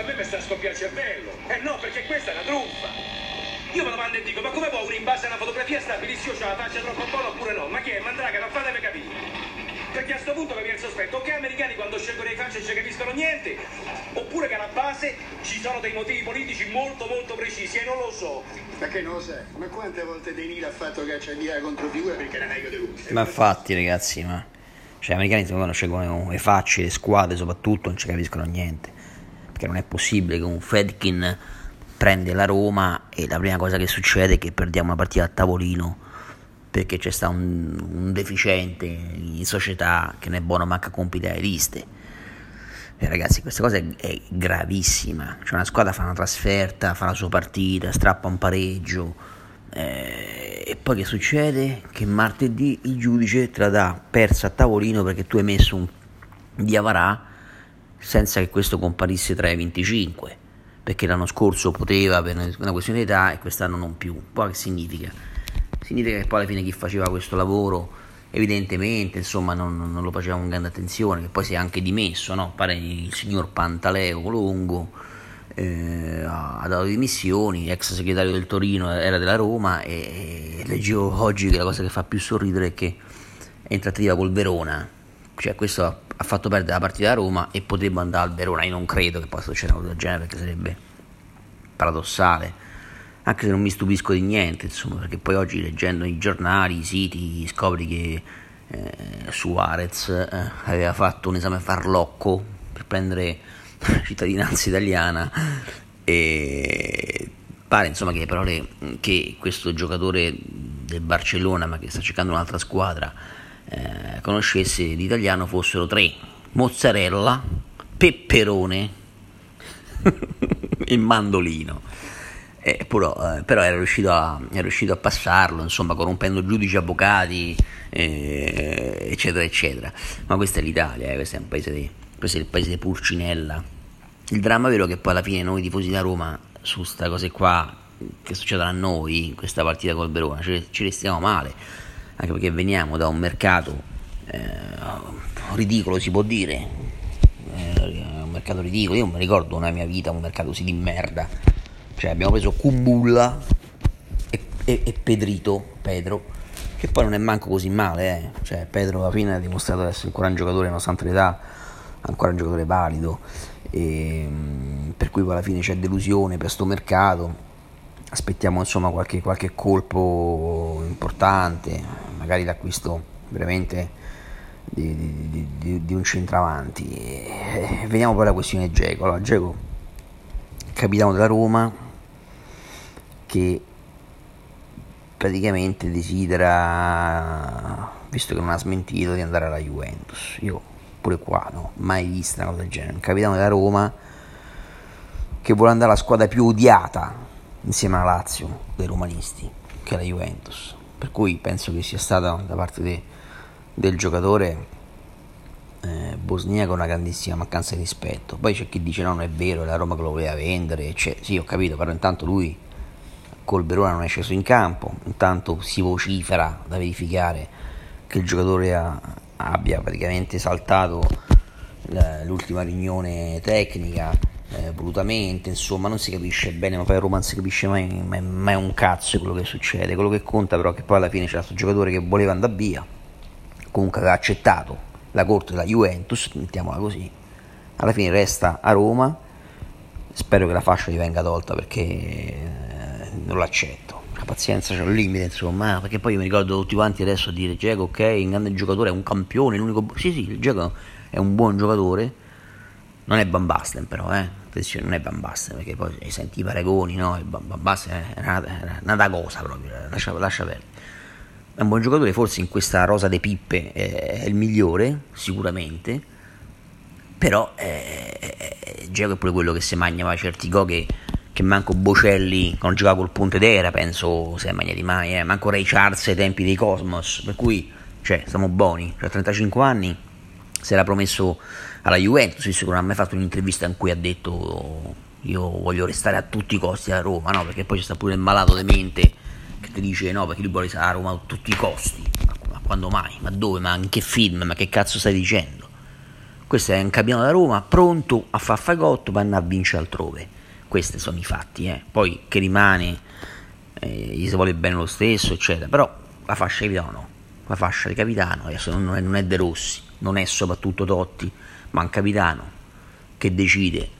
a me mi sta a scoppiare il cervello. Eh no, perché questa è una truffa. Io me lo mando e dico, ma come può uno in base a una fotografia stabilissi io c'ho la faccia troppo buona oppure no? Ma chi è? Mandraga, non fatemi capire. Perché a sto punto mi viene il sospetto, o che americani quando scelgono le facce non ci capiscono niente, oppure che alla base ci sono dei motivi politici molto molto precisi e non lo so. Ma che non lo sai? Ma quante volte De Niro ha fatto caccia via contro figura perché era meglio di lui? Ma infatti, ragazzi, ma... Cioè, gli americani quando scelgono le facce, le squadre soprattutto, non ci capiscono niente. Perché non è possibile che un Fedkin prende la Roma e la prima cosa che succede è che perdiamo una partita a tavolino perché c'è stato un, un, deficiente in società che non è buono manca compiti alle liste. E ragazzi, questa cosa è, è, gravissima. Cioè, una squadra fa una trasferta, fa la sua partita, strappa un pareggio. Eh, e poi che succede? Che martedì il giudice te la dà persa a tavolino perché tu hai messo un diavarà senza che questo comparisse tra i 25 perché l'anno scorso poteva per una questione di età e quest'anno non più. Poi che significa? Significa che poi alla fine chi faceva questo lavoro evidentemente insomma non, non lo faceva con grande attenzione, che poi si è anche dimesso, no? pare il signor Pantaleo Colongo eh, ha dato dimissioni, ex segretario del Torino, era della Roma e, e leggevo oggi che la cosa che fa più sorridere è che è in trattativa col Verona, cioè questo ha, fatto perdere la partita a Roma e potrebbe andare al Verona, io non credo che possa succedere una cosa del genere perché sarebbe paradossale. Anche se non mi stupisco di niente, insomma, perché poi oggi leggendo i giornali, i siti, scopri che eh, Suarez eh, aveva fatto un esame farlocco per prendere cittadinanza italiana. E pare insomma che, parole, che questo giocatore del Barcellona ma che sta cercando un'altra squadra eh, conoscesse l'italiano fossero tre mozzarella, peperone e mandolino eh, però, eh, però era, riuscito a, era, riuscito a, passarlo, insomma, corrompendo giudici, avvocati, eh, eccetera, eccetera. Ma questa è l'Italia, eh, questo, è di, questo, è il paese di Pulcinella. Il dramma vero è che poi alla fine noi tifosi da Roma, su queste cose qua che succedono a noi, in questa partita col Verona, ci, ci restiamo male, anche perché veniamo da un mercato eh, ridicolo, si può dire, eh, un mercato ridicolo, io non mi ricordo nella mia vita un mercato così di merda. Cioè abbiamo preso Kumbulla e, e, e, Pedrito, Pedro, che poi non è manco così male, eh. cioè Pedro alla fine ha dimostrato di essere ancora un giocatore nonostante l'età, ancora un giocatore valido, e, mm, per cui poi alla fine c'è delusione per sto mercato, aspettiamo insomma qualche, qualche colpo importante, magari l'acquisto veramente di, di, di, di un centravanti. E, vediamo poi la questione Geco. Allora, Geco, capitano della Roma, che praticamente desidera, visto che non ha smentito, di andare alla Juventus. Io pure qua, no, mai vista una cosa del genere. Un capitano della Roma che vuole andare alla squadra più odiata insieme alla Lazio dei romanisti, che è la Juventus. Per cui penso che sia stata da parte de, del giocatore eh, bosniaco una grandissima mancanza di rispetto. Poi c'è chi dice no, non è vero, è la Roma che lo voleva vendere. Cioè, sì, ho capito, però intanto lui col Verona non è sceso in campo, intanto si vocifera da verificare che il giocatore ha, abbia praticamente saltato l'ultima riunione tecnica eh, volutamente, insomma non si capisce bene, ma poi a Roma non si capisce mai, mai, mai, un cazzo quello che succede, quello che conta però è che poi alla fine c'era questo giocatore che voleva andare via, comunque aveva accettato la corte della Juventus, mettiamola così, alla fine resta a Roma, spero che la fascia gli venga tolta perché non l'accetto. La pazienza c'è un limite, insomma, perché poi io mi ricordo tutti quanti adesso a dire Geco, ok, un grande giocatore, è un campione, l'unico... Sì, sì, il Geco è un buon giocatore, non è Van Basten però, eh. Attenzione, non è Basten, perché poi senti i paragoni, no? Basten è una, una, cosa proprio, lascia, lascia perdere. È un buon giocatore, forse in questa rosa de pippe è, è il migliore, sicuramente, però eh, eh, Geco è pure quello che si mangia certi go che che manco Bocelli quando giocava col Ponte d'Era penso si è mangiati mai eh. manco Ray Charles ai tempi dei Cosmos per cui cioè siamo buoni cioè, a 35 anni si era promesso alla Juventus visto che non ha mai fatto un'intervista in cui ha detto io voglio restare a tutti i costi a Roma no perché poi c'è sta pure il malato di mente che ti dice no perché lui vuole stare a Roma a tutti i costi ma, ma quando mai ma dove ma in che film ma che cazzo stai dicendo questo è un capitano da Roma pronto a far fagotto per andare a vincere altrove. Questi sono i fatti, eh. poi che rimane, eh, gli si vuole bene lo stesso, eccetera. Però la fascia di capitano, la fascia di capitano, adesso non è, non è De Rossi, non è soprattutto Totti, ma un capitano che decide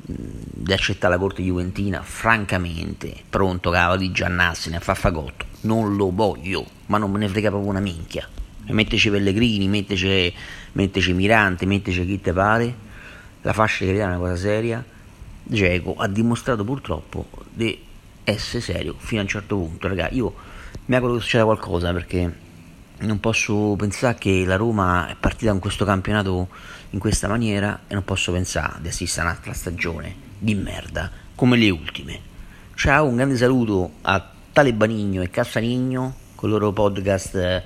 di accettare la corte juventina, francamente, pronto cavolo di Giannassine a far fagotto, non lo voglio, ma non me ne frega proprio una minchia. Metteci Pellegrini, metteci, metteci Mirante, metteci chi te pare, la fascia italiana è una cosa seria, Geco ha dimostrato purtroppo di essere serio fino a un certo punto, ragazzi, io mi auguro che succeda qualcosa perché non posso pensare che la Roma è partita con questo campionato in questa maniera e non posso pensare di assistere a un'altra stagione di merda come le ultime. Ciao, un grande saluto a Tale Banigno e Cassanigno con il loro podcast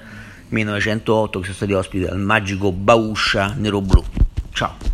1908 che sono stati ospiti dal magico Bauscia Nero Blu. Ciao!